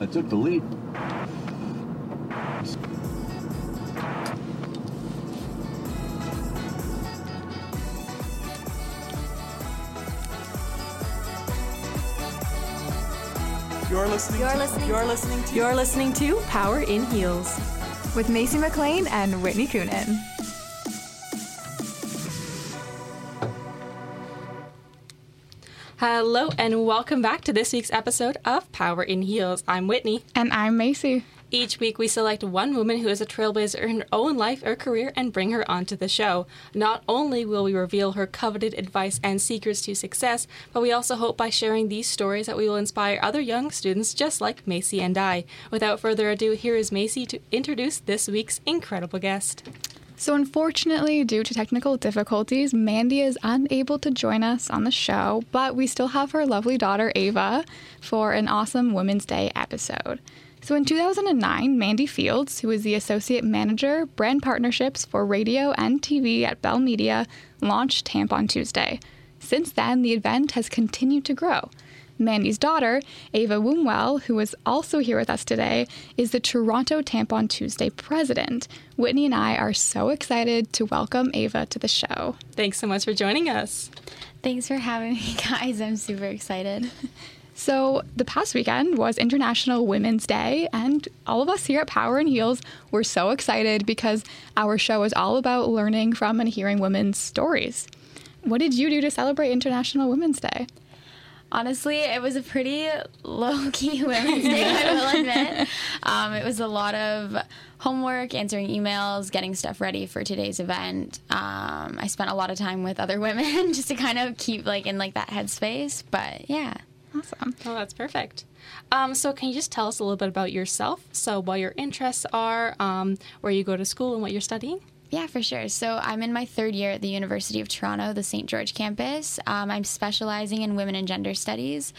I took the lead. You're listening. You're to, listening- You're listening to. You're listening to Power in Heels. with Macy McLean and Whitney Coonan. Hello, and welcome back to this week's episode of Power in Heels. I'm Whitney. And I'm Macy. Each week, we select one woman who is a trailblazer in her own life or career and bring her onto the show. Not only will we reveal her coveted advice and secrets to success, but we also hope by sharing these stories that we will inspire other young students just like Macy and I. Without further ado, here is Macy to introduce this week's incredible guest. So, unfortunately, due to technical difficulties, Mandy is unable to join us on the show, but we still have her lovely daughter, Ava, for an awesome Women's Day episode. So, in 2009, Mandy Fields, who is the Associate Manager, Brand Partnerships for Radio and TV at Bell Media, launched Tampon Tuesday. Since then, the event has continued to grow. Mandy's daughter, Ava Woomwell, who is also here with us today, is the Toronto Tampon Tuesday president. Whitney and I are so excited to welcome Ava to the show. Thanks so much for joining us. Thanks for having me, guys. I'm super excited. So, the past weekend was International Women's Day, and all of us here at Power and Heels were so excited because our show is all about learning from and hearing women's stories. What did you do to celebrate International Women's Day? Honestly, it was a pretty low key Women's Day, I will admit. Um, it was a lot of homework, answering emails, getting stuff ready for today's event. Um, I spent a lot of time with other women just to kind of keep like in like that headspace. But yeah. Awesome. Oh, that's perfect. Um, so, can you just tell us a little bit about yourself? So, what your interests are, um, where you go to school, and what you're studying? Yeah, for sure. So I'm in my third year at the University of Toronto, the St. George campus. Um, I'm specializing in women and gender studies.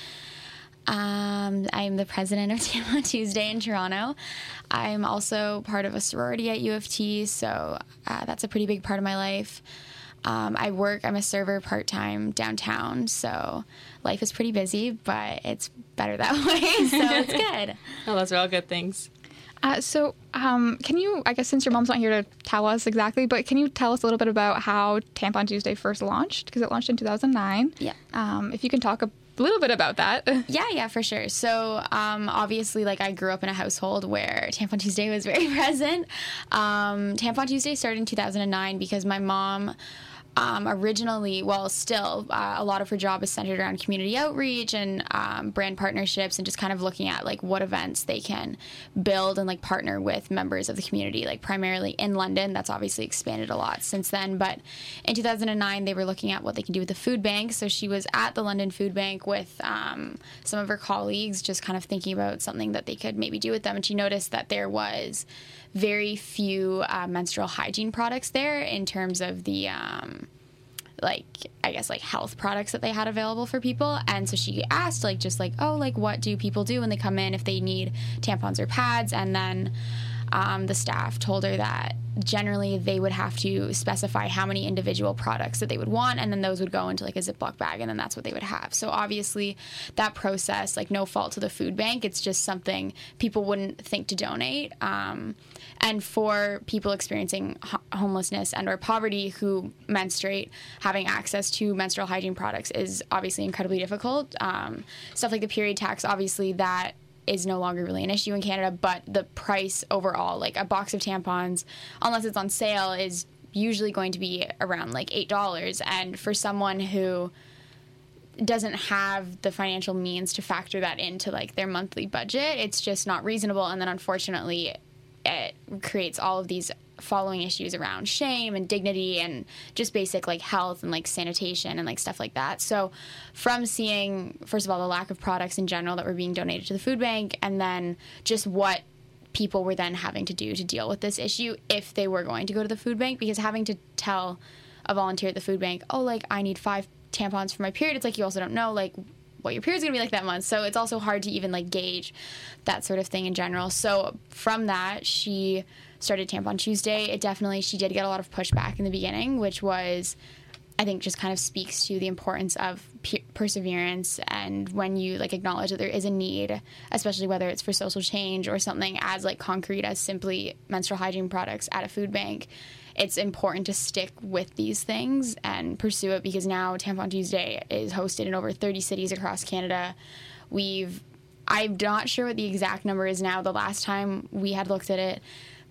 Um, I'm the president of Tampon Tuesday in Toronto. I'm also part of a sorority at U of T, so uh, that's a pretty big part of my life. Um, I work, I'm a server part time downtown, so life is pretty busy, but it's better that way, so it's good. Oh, those are all good things. Uh, so, um, can you, I guess since your mom's not here to tell us exactly, but can you tell us a little bit about how Tampon Tuesday first launched? Because it launched in 2009. Yeah. Um, if you can talk a little bit about that. Yeah, yeah, for sure. So, um, obviously, like I grew up in a household where Tampon Tuesday was very present. Um, Tampon Tuesday started in 2009 because my mom. Um, originally, well, still, uh, a lot of her job is centered around community outreach and um, brand partnerships, and just kind of looking at like what events they can build and like partner with members of the community. Like primarily in London, that's obviously expanded a lot since then. But in 2009, they were looking at what they can do with the food bank. So she was at the London Food Bank with um, some of her colleagues, just kind of thinking about something that they could maybe do with them. And she noticed that there was very few uh, menstrual hygiene products there in terms of the um, like I guess like health products that they had available for people. And so she asked like just like, oh, like what do people do when they come in if they need tampons or pads? And then um, the staff told her that generally they would have to specify how many individual products that they would want and then those would go into like a ziploc bag and then that's what they would have. So obviously that process like no fault to the food bank. It's just something people wouldn't think to donate. Um, and for people experiencing ho- homelessness and or poverty who menstruate having access to menstrual hygiene products is obviously incredibly difficult. Um, stuff like the period tax obviously that is no longer really an issue in Canada, but the price overall, like a box of tampons, unless it's on sale, is usually going to be around like $8. And for someone who doesn't have the financial means to factor that into like their monthly budget, it's just not reasonable. And then unfortunately, it creates all of these following issues around shame and dignity and just basic like health and like sanitation and like stuff like that. So from seeing first of all the lack of products in general that were being donated to the food bank and then just what people were then having to do to deal with this issue if they were going to go to the food bank because having to tell a volunteer at the food bank, "Oh, like I need 5 tampons for my period." It's like you also don't know like what your period's gonna be like that month. So it's also hard to even like gauge that sort of thing in general. So from that, she started Tampon Tuesday. It definitely she did get a lot of pushback in the beginning, which was I think just kind of speaks to the importance of pe- perseverance and when you like acknowledge that there is a need especially whether it's for social change or something as like concrete as simply menstrual hygiene products at a food bank it's important to stick with these things and pursue it because now tampon tuesday is hosted in over 30 cities across canada we've i'm not sure what the exact number is now the last time we had looked at it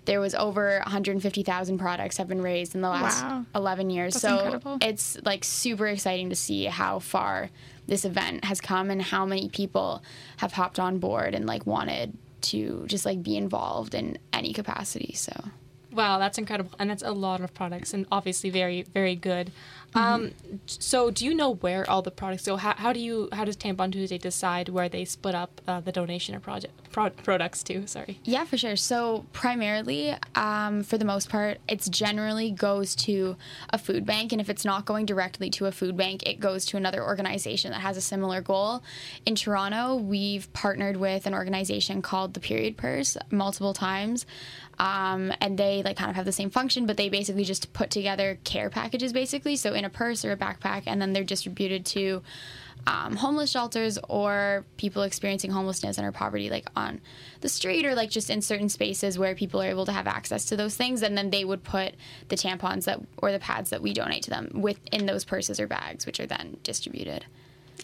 there was over 150,000 products have been raised in the last Wow. 11 years. That's so incredible. it's like super exciting to see how far this event has come and how many people have hopped on board and like wanted to just like be involved in any capacity. So Wow, that's incredible, and that's a lot of products, and obviously very, very good. Um, so, do you know where all the products go? How, how do you how does Tampon Tuesday decide where they split up uh, the donation or project pro- products to? Sorry. Yeah, for sure. So primarily, um, for the most part, it's generally goes to a food bank, and if it's not going directly to a food bank, it goes to another organization that has a similar goal. In Toronto, we've partnered with an organization called the Period Purse multiple times. Um, and they like kind of have the same function, but they basically just put together care packages, basically. So in a purse or a backpack, and then they're distributed to um, homeless shelters or people experiencing homelessness and or poverty like on the street or like just in certain spaces where people are able to have access to those things and then they would put the tampons that or the pads that we donate to them within those purses or bags which are then distributed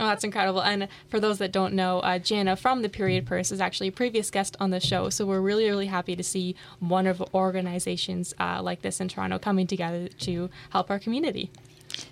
Oh, that's incredible. And for those that don't know, uh, Jana from the Period Purse is actually a previous guest on the show. So we're really, really happy to see wonderful organizations uh, like this in Toronto coming together to help our community.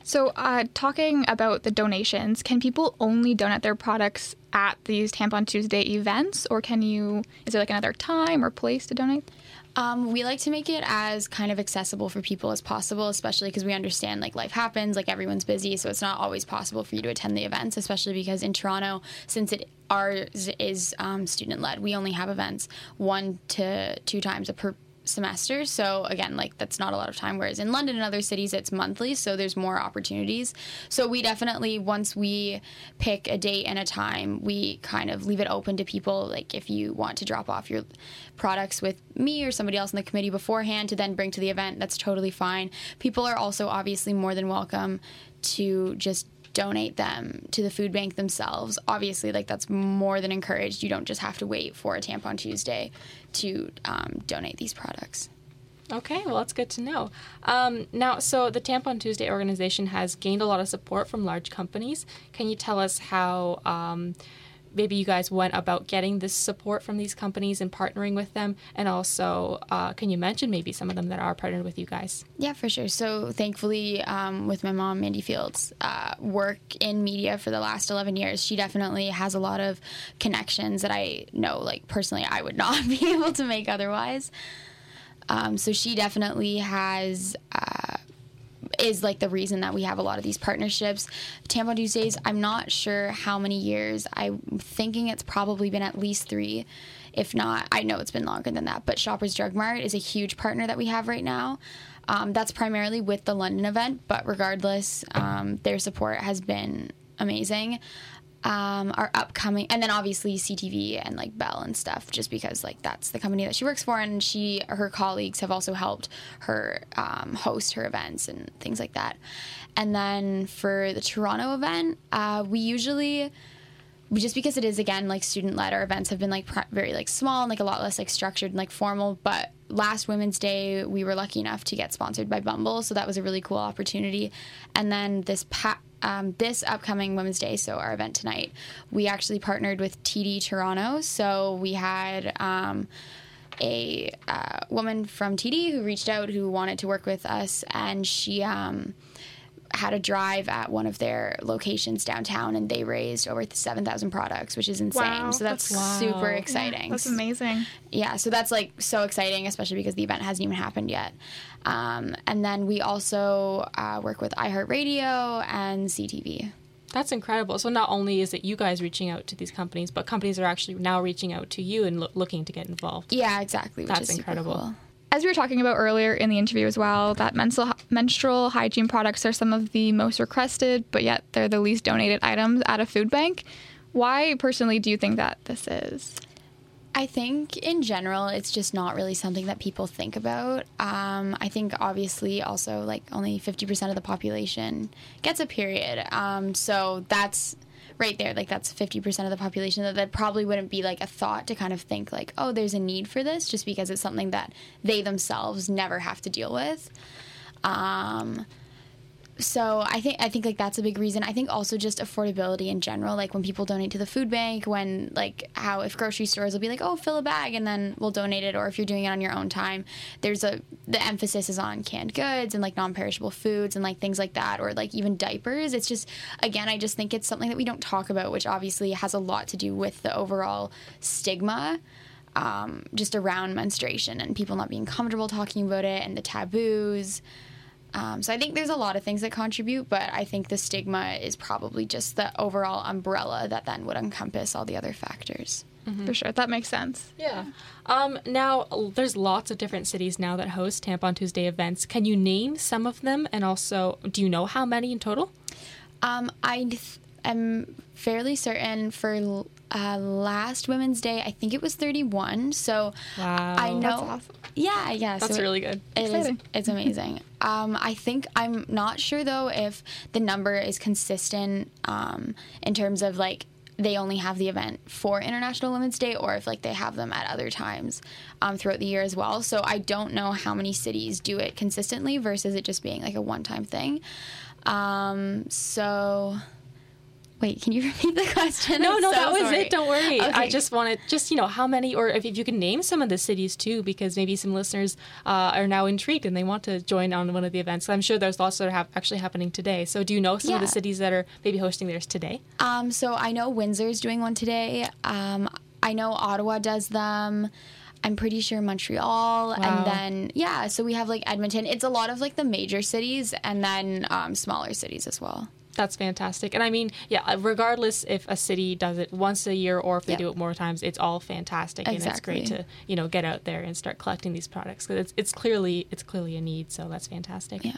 So, uh, talking about the donations, can people only donate their products at these Tampon Tuesday events, or can you? Is there like another time or place to donate? Um, we like to make it as kind of accessible for people as possible, especially because we understand like life happens, like everyone's busy, so it's not always possible for you to attend the events, especially because in Toronto, since it ours is um, student led, we only have events one to two times a per semester. So again, like that's not a lot of time. Whereas in London and other cities, it's monthly, so there's more opportunities. So we definitely once we pick a date and a time, we kind of leave it open to people. Like if you want to drop off your products with me or somebody else in the committee beforehand to then bring to the event, that's totally fine. People are also obviously more than welcome to just donate them to the food bank themselves. Obviously, like that's more than encouraged. You don't just have to wait for a Tampon Tuesday to um, donate these products. Okay, well, that's good to know. Um, now, so the Tampon Tuesday organization has gained a lot of support from large companies. Can you tell us how um, maybe you guys went about getting this support from these companies and partnering with them? And also, uh, can you mention maybe some of them that are partnered with you guys? Yeah, for sure. So thankfully, um, with my mom, Mandy Fields, uh, work in media for the last 11 years, she definitely has a lot of connections that I know, like personally, I would not be able to make otherwise. Um, so she definitely has. Uh, is like the reason that we have a lot of these partnerships. Tampon Tuesdays, I'm not sure how many years. I'm thinking it's probably been at least three. If not, I know it's been longer than that. But Shoppers Drug Mart is a huge partner that we have right now. Um, that's primarily with the London event, but regardless, um, their support has been amazing. Um, our upcoming, and then obviously CTV and like Bell and stuff, just because like that's the company that she works for, and she her colleagues have also helped her um, host her events and things like that. And then for the Toronto event, uh, we usually just because it is again like student led our events have been like very like small and like a lot less like structured and like formal but last women's day we were lucky enough to get sponsored by bumble so that was a really cool opportunity. And then this pa- um, this upcoming women's day so our event tonight we actually partnered with td toronto. So we had um, a uh, woman from td who reached out who wanted to work with us and she um, had a drive at one of their locations downtown and they raised over 7,000 products, which is insane. Wow, so that's, that's- super Wow. exciting. That's amazing. Yeah, so that's like so exciting, especially because the event hasn't even happened yet. Um, and then we also uh, work with iHeartRadio and CTV. That's incredible. So not only is it you guys reaching out to these companies, but companies are actually now reaching out to you and lo- looking to get involved. Yeah, exactly. Which That's is super incredible. cool. As we were talking about earlier in the interview as well, that menstrual, menstrual hygiene products are some of the most requested, but yet they're the least donated items at a food bank. Why, personally, do you think that this is? I think in general, it's just not really something that people think about. Um, I think obviously also like only 50% of the population gets a period. Um, so that's right there, like that's 50% of the population that, that probably wouldn't be like a thought to kind of think like, oh, there's a need for this just because it's something that they themselves never have to deal with. Um, so I think I think like that's a big reason. I think also just affordability in general. Like when people donate to the food bank, when like how if grocery stores will be like, oh, fill a bag and then we'll donate it, or if you're doing it on your own time, there's a the emphasis is on canned goods and like non-perishable foods and like things like that, or like even diapers. It's just again, I just think it's something that we don't talk about, which obviously has a lot to do with the overall stigma. Um, just around menstruation and people not being comfortable talking about it and the taboos. Um, so I think there's a lot of things that contribute, but I think the stigma is probably just the overall umbrella that then would encompass all the other factors. For sure, that makes sense. Yeah. Um, now, there's lots of different cities now that host Tampon Tuesday events. Can you name some of them? And also, do you know how many in total? Um, I th- am fairly certain for uh, last Women's Day, I think it was 31. So Wow. I know. That's awesome. Yeah, yeah. That's so really good. It is. It's amazing. Um, I think I'm not sure though if the number is consistent um, in terms of like they only have the event for International Women's Day or if like they have them at other times um, throughout the year as well. So I don't know how many cities do it consistently versus it just being like a one-time thing. Um, so. Wait, can you repeat the question? No, I'm no, so that was sorry. it. Don't worry. I just wanted, just, you know, how many, or if, if you can name some of the cities too, because maybe some listeners uh, are now intrigued and they want to join on one of the events. I'm sure there's lots that are hap- actually happening today. So do you know some of the cities that are maybe hosting theirs today? Um, so I know Windsor's doing one today. Um, I know Ottawa does them. I'm pretty sure Montreal, Wow. and then yeah. So we have like Edmonton. It's a lot of like the major cities, and then um, smaller cities as well. That's fantastic. And I mean, yeah, uh, regardless if a city does it once a year or if they Yep. do it more times, it's all fantastic and it's great to, you know, get out there and start collecting these products because it's, it's clearly it's clearly a need, so that's fantastic. Yeah.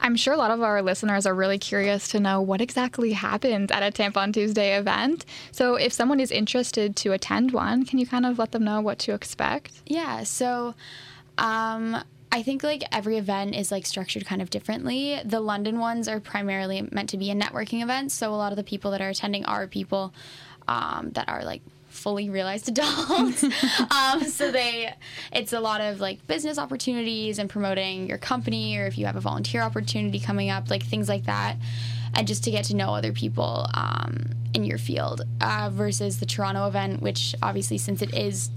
I'm sure a lot of our listeners are really curious to know what exactly happens at a Tampon Tuesday event. So, if someone is interested to attend one, can you kind of let them know what to expect? Yeah. So, um, I think like every event is like structured kind of differently. The London ones are primarily meant to be a networking event. So a lot of the people that are attending are people um, that are like fully realized adults. um, so they, it's a lot of like business opportunities and promoting your company, or if you have a volunteer opportunity coming up, like things like that. And just to get to know other people um, in your field uh, versus the Toronto event, which obviously, since it is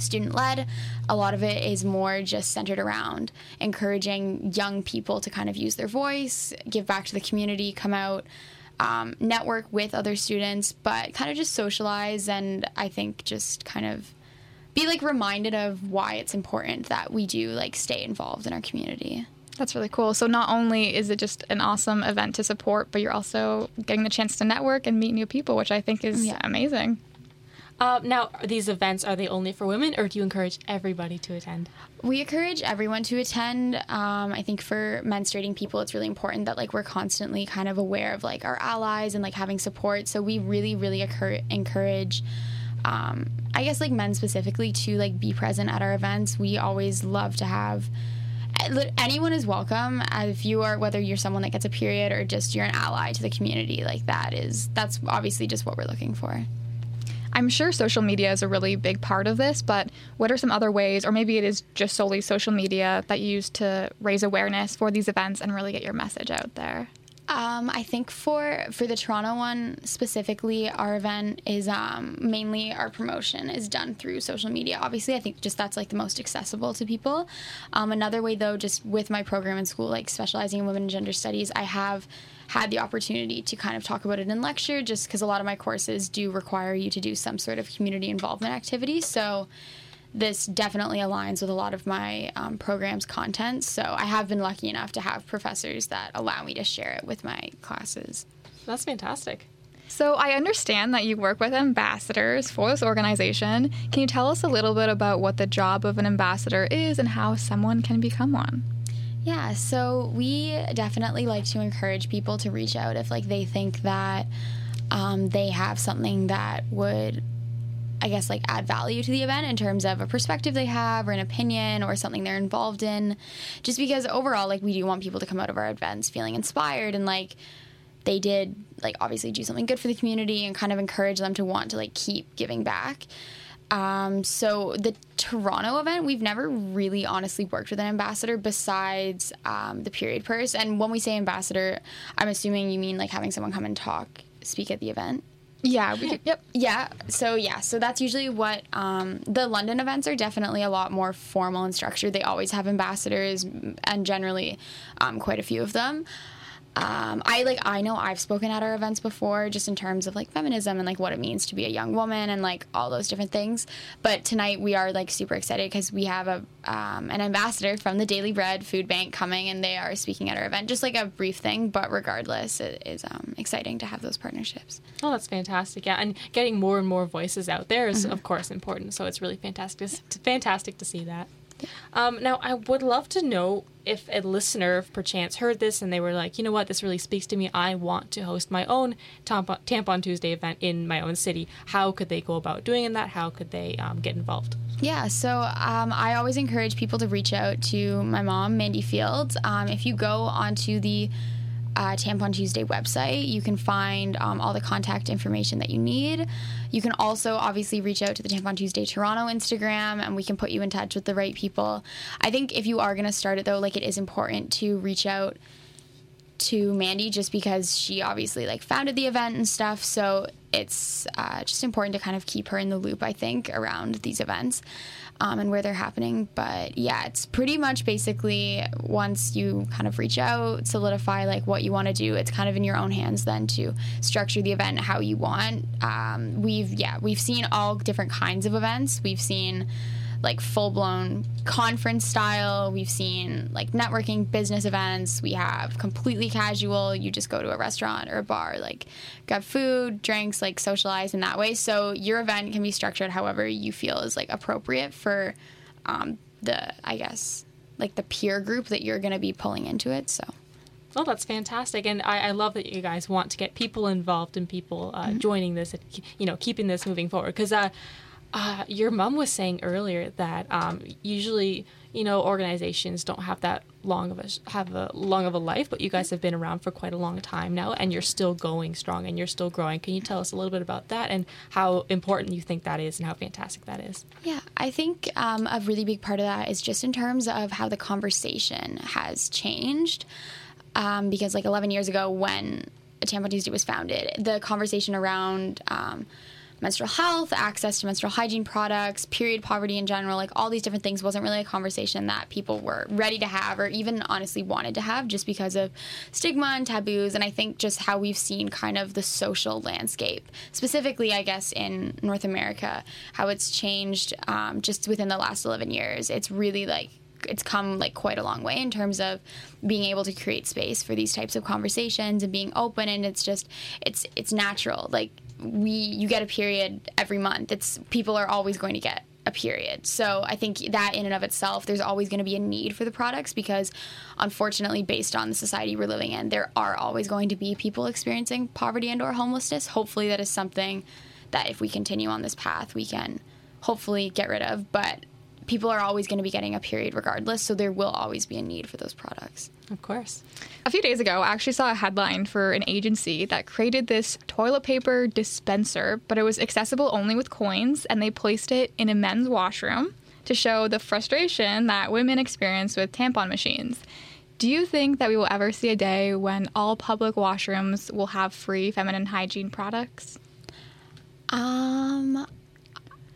student led. A lot of it is more just centered around encouraging young people to kind of use their voice, give back to the community, come out, um, network with other students, but kind of just socialize and I think just kind of be like reminded of why it's important that we do like stay involved in our community. That's really cool. So, not only is it just an awesome event to support, but you're also getting the chance to network and meet new people, which I think is Yeah. amazing. Uh, now, these events are they only for women, or do you encourage everybody to attend? We encourage everyone to attend. Um, I think for menstruating people, it's really important that like we're constantly kind of aware of like our allies and like having support. So we really, really occur- encourage. Um, I guess like men specifically to like be present at our events. We always love to have anyone is welcome if you are whether you're someone that gets a period or just you're an ally to the community like that is that's obviously just what we're looking for I'm sure social media is a really big part of this, but what are some other ways, or maybe it is just solely social media, that you use to raise awareness for these events and really get your message out there? Um, I think for for the Toronto one specifically, our event is um, mainly our promotion is done through social media. Obviously, I think just that's like the most accessible to people. Um, another way, though, just with my program in school, like specializing in women and gender studies, I have had the opportunity to kind of talk about it in lecture, just because a lot of my courses do require you to do some sort of community involvement activity. So this definitely aligns with a lot of my um, program's content. So I have been lucky enough to have professors that allow me to share it with my classes. That's fantastic. So, I understand that you work with ambassadors for this organization. Can you tell us a little bit about what the job of an ambassador is and how someone can become one? Yeah, so we definitely like to encourage people to reach out if like they think that um, they have something that would I guess like add value to the event in terms of a perspective they have or an opinion or something they're involved in. Just because overall, like we do want people to come out of our events feeling inspired and like they did like obviously do something good for the community and kind of encourage them to want to like keep giving back. Um, so the Toronto event, we've never really honestly worked with an ambassador besides um, the period purse. And when we say ambassador, I'm assuming you mean like having someone come and talk, speak at the event. Yeah, we could, yep. Yeah. So yeah. So that's usually what um, the London events are. Definitely a lot more formal and structured. They always have ambassadors, and generally, um, quite a few of them. Um, I like I know I've spoken at our events before, just in terms of like feminism and like what it means to be a young woman and like all those different things. But tonight we are like super excited because we have a um, an ambassador from the Daily Bread Food Bank coming, and they are speaking at our event. Just like a brief thing, but regardless, it is um, exciting to have those partnerships. Oh, that's fantastic! Yeah, and getting more and more voices out there is, of course, important. So it's really fantastic. To, fantastic to see that. Um, now, I would love to know if a listener, perchance, heard this and they were like, you know what, this really speaks to me. I want to host my own Tampon, Tampon Tuesday event in my own city. How could they go about doing that? How could they um, get involved? Yeah, so um, I always encourage people to reach out to my mom, Mandy Fields. Um, if you go onto the uh, Tampon Tuesday website. You can find um, all the contact information that you need. You can also obviously reach out to the Tampon Tuesday Toronto Instagram and we can put you in touch with the right people. I think if you are going to start it though, like it is important to reach out to Mandy just because she obviously like founded the event and stuff. So it's uh, just important to kind of keep her in the loop, I think, around these events um, and where they're happening. But yeah, it's pretty much basically once you kind of reach out, solidify like what you want to do, it's kind of in your own hands then to structure the event how you want. Um, we've, yeah, we've seen all different kinds of events. We've seen like full blown conference style. We've seen like networking business events. We have completely casual. You just go to a restaurant or a bar, like grab food, drinks, like socialize in that way. So your event can be structured however you feel is like appropriate for um, the, I guess, like the peer group that you're going to be pulling into it. So. Oh, that's fantastic, and I, I, love that you guys want to get people involved and people uh, mm-hmm. joining this, and, you know, keeping this moving forward. Because uh, uh, your mom was saying earlier that um, usually, you know, organizations don't have that long of a have a long of a life, but you guys have been around for quite a long time now, and you're still going strong and you're still growing. Can you tell us a little bit about that and how important you think that is and how fantastic that is? Yeah, I think um, a really big part of that is just in terms of how the conversation has changed. Um, because like 11 years ago, when Tampon Tuesday was founded, the conversation around um, menstrual health, access to menstrual hygiene products, period poverty in general, like all these different things wasn't really a conversation that people were ready to have or even honestly wanted to have just because of stigma and taboos. And I think just how we've seen kind of the social landscape, specifically, I guess, in North America, how it's changed um, just within the last 11 years. It's really like it's come like quite a long way in terms of being able to create space for these types of conversations and being open and it's just it's it's natural like we you get a period every month. It's people are always going to get a period. So I think that in and of itself, there's always going to be a need for the products because, unfortunately, based on the society we're living in, there are always going to be people experiencing poverty and/or homelessness. Hopefully, that is something that if we continue on this path, we can hopefully get rid of. But people are always going to be getting a period regardless, so there will always be a need for those products. Of course. A few days ago, I actually saw a headline for an agency that created this toilet paper dispenser, but it was accessible only with coins, and they placed it in a men's washroom to show the frustration that women experience with tampon machines. Do you think that we will ever see a day when all public washrooms will have free feminine hygiene products? Um,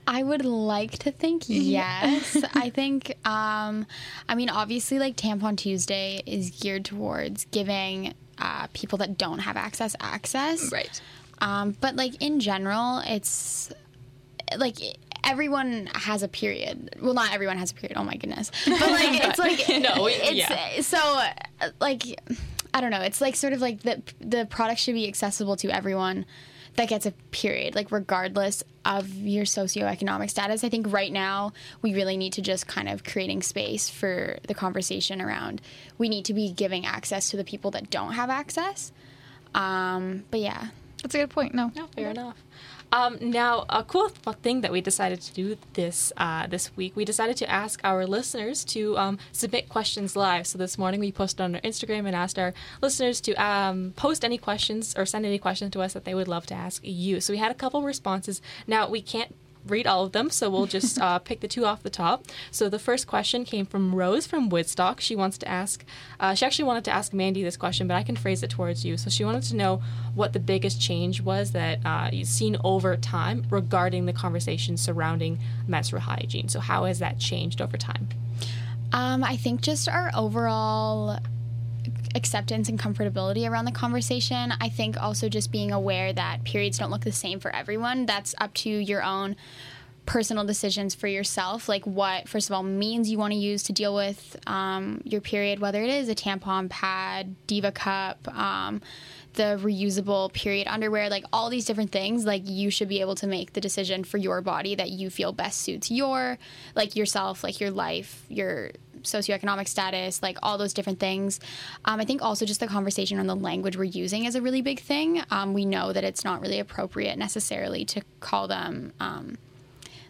I would like to think yes. I think, um, I mean, obviously, like Tampon Tuesday is geared towards giving uh, people that don't have access access. Right. Um, but like in general, it's like everyone has a period. Well, not everyone has a period. Oh my goodness. But like it's like no, it's yeah. so like I don't know. It's like sort of like the the product should be accessible to everyone that gets a period, like regardless of your socioeconomic status. I think right now we really need to just kind of creating space for the conversation around we need to be giving access to the people that don't have access. Um, but yeah. That's a good point. No. No, fair enough. Um, now, a cool thing that we decided to do this uh, this week, we decided to ask our listeners to um, submit questions live. So this morning we posted on our Instagram and asked our listeners to um, post any questions or send any questions to us that they would love to ask you. So we had a couple responses. Now we can't read all of them, so we'll just uh, pick the two off the top. So the first question came from Rose from Woodstock. She wants to ask, uh, she actually wanted to ask Mandy this question, but I can phrase it towards you. So she wanted to know what the biggest change was that uh, you've seen over time regarding the conversation surrounding menstrual hygiene. So how has that changed over time? Um, I think just our overall acceptance and comfortability around the conversation. I think also just being aware that periods don't look the same for everyone. That's up to your own personal decisions for yourself like what first of all means you want to use to deal with um, your period whether it is a tampon pad diva cup um, the reusable period underwear like all these different things like you should be able to make the decision for your body that you feel best suits your like yourself like your life your socioeconomic status, like all those different things. Um, I think also just the conversation on the language we're using is a really big thing. Um, we know that it's not really appropriate necessarily to call them um,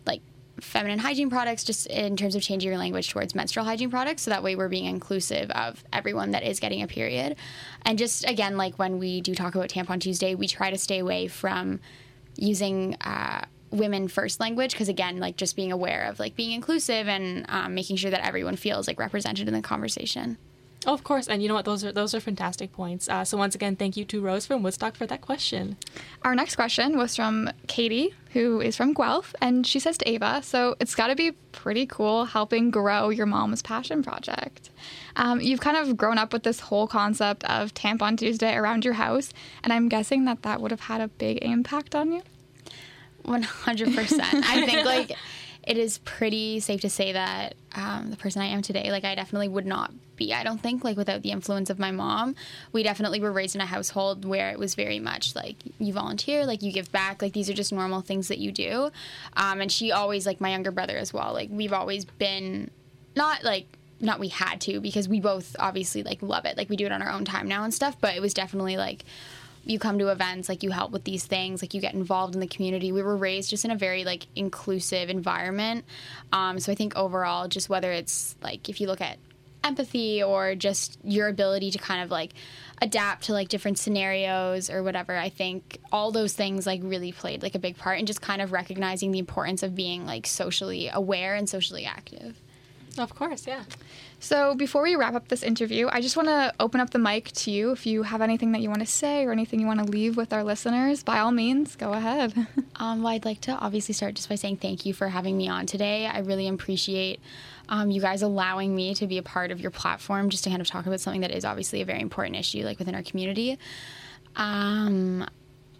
like feminine hygiene products, just in terms of changing your language towards menstrual hygiene products. So that way we're being inclusive of everyone that is getting a period. And just again, like when we do talk about Tampon Tuesday, we try to stay away from using. Uh, women first language because again like just being aware of like being inclusive and um, making sure that everyone feels like represented in the conversation Oh, of course, and you know what? Those are those are fantastic points. Uh, so once again, thank you to Rose from Woodstock for that question. Our next question was from Katie, who is from Guelph, and she says to Ava, "So it's got to be pretty cool helping grow your mom's passion project. Um, you've kind of grown up with this whole concept of Tampon Tuesday around your house, and I'm guessing that that would have had a big impact on you." 100%. I think like it is pretty safe to say that um, the person I am today, like I definitely would not be, I don't think, like without the influence of my mom. We definitely were raised in a household where it was very much like you volunteer, like you give back, like these are just normal things that you do. Um, and she always, like my younger brother as well, like we've always been not like, not we had to because we both obviously like love it. Like we do it on our own time now and stuff, but it was definitely like, you come to events like you help with these things like you get involved in the community. We were raised just in a very like inclusive environment. Um, so i think overall just whether it's like if you look at empathy or just your ability to kind of like adapt to like different scenarios or whatever i think all those things like really played like a big part in just kind of recognizing the importance of being like socially aware and socially active of course yeah so, before we wrap up this interview, I just want to open up the mic to you. If you have anything that you want to say or anything you want to leave with our listeners, by all means, go ahead. um, well, I'd like to obviously start just by saying thank you for having me on today. I really appreciate um, you guys allowing me to be a part of your platform just to kind of talk about something that is obviously a very important issue, like within our community. Um,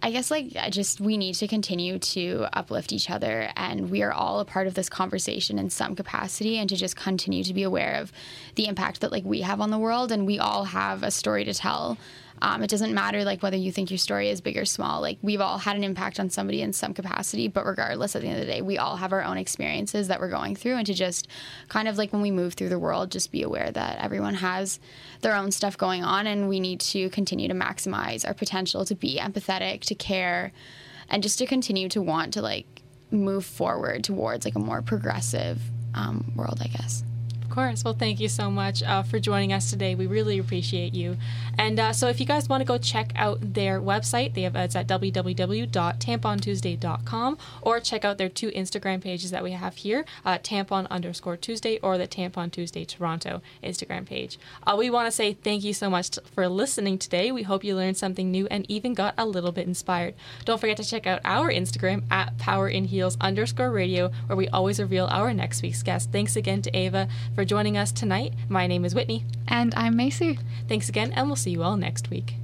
I guess like I just we need to continue to uplift each other and we are all a part of this conversation in some capacity and to just continue to be aware of the impact that like we have on the world and we all have a story to tell um, it doesn't matter like whether you think your story is big or small. Like we've all had an impact on somebody in some capacity, but regardless, at the end of the day, we all have our own experiences that we're going through, and to just kind of like when we move through the world, just be aware that everyone has their own stuff going on, and we need to continue to maximize our potential to be empathetic, to care, and just to continue to want to like move forward towards like a more progressive um, world, I guess course. Well, thank you so much uh, for joining us today. We really appreciate you. And uh, so, if you guys want to go check out their website, they have it's at www.tampontuesday.com, or check out their two Instagram pages that we have here, uh, tampon underscore Tuesday or the Tampon Tuesday Toronto Instagram page. Uh, we want to say thank you so much for listening today. We hope you learned something new and even got a little bit inspired. Don't forget to check out our Instagram at Power in Heels underscore radio, where we always reveal our next week's guest. Thanks again to Ava for joining us tonight. My name is Whitney. And I'm Macy. Thanks again, and we'll see you all next week.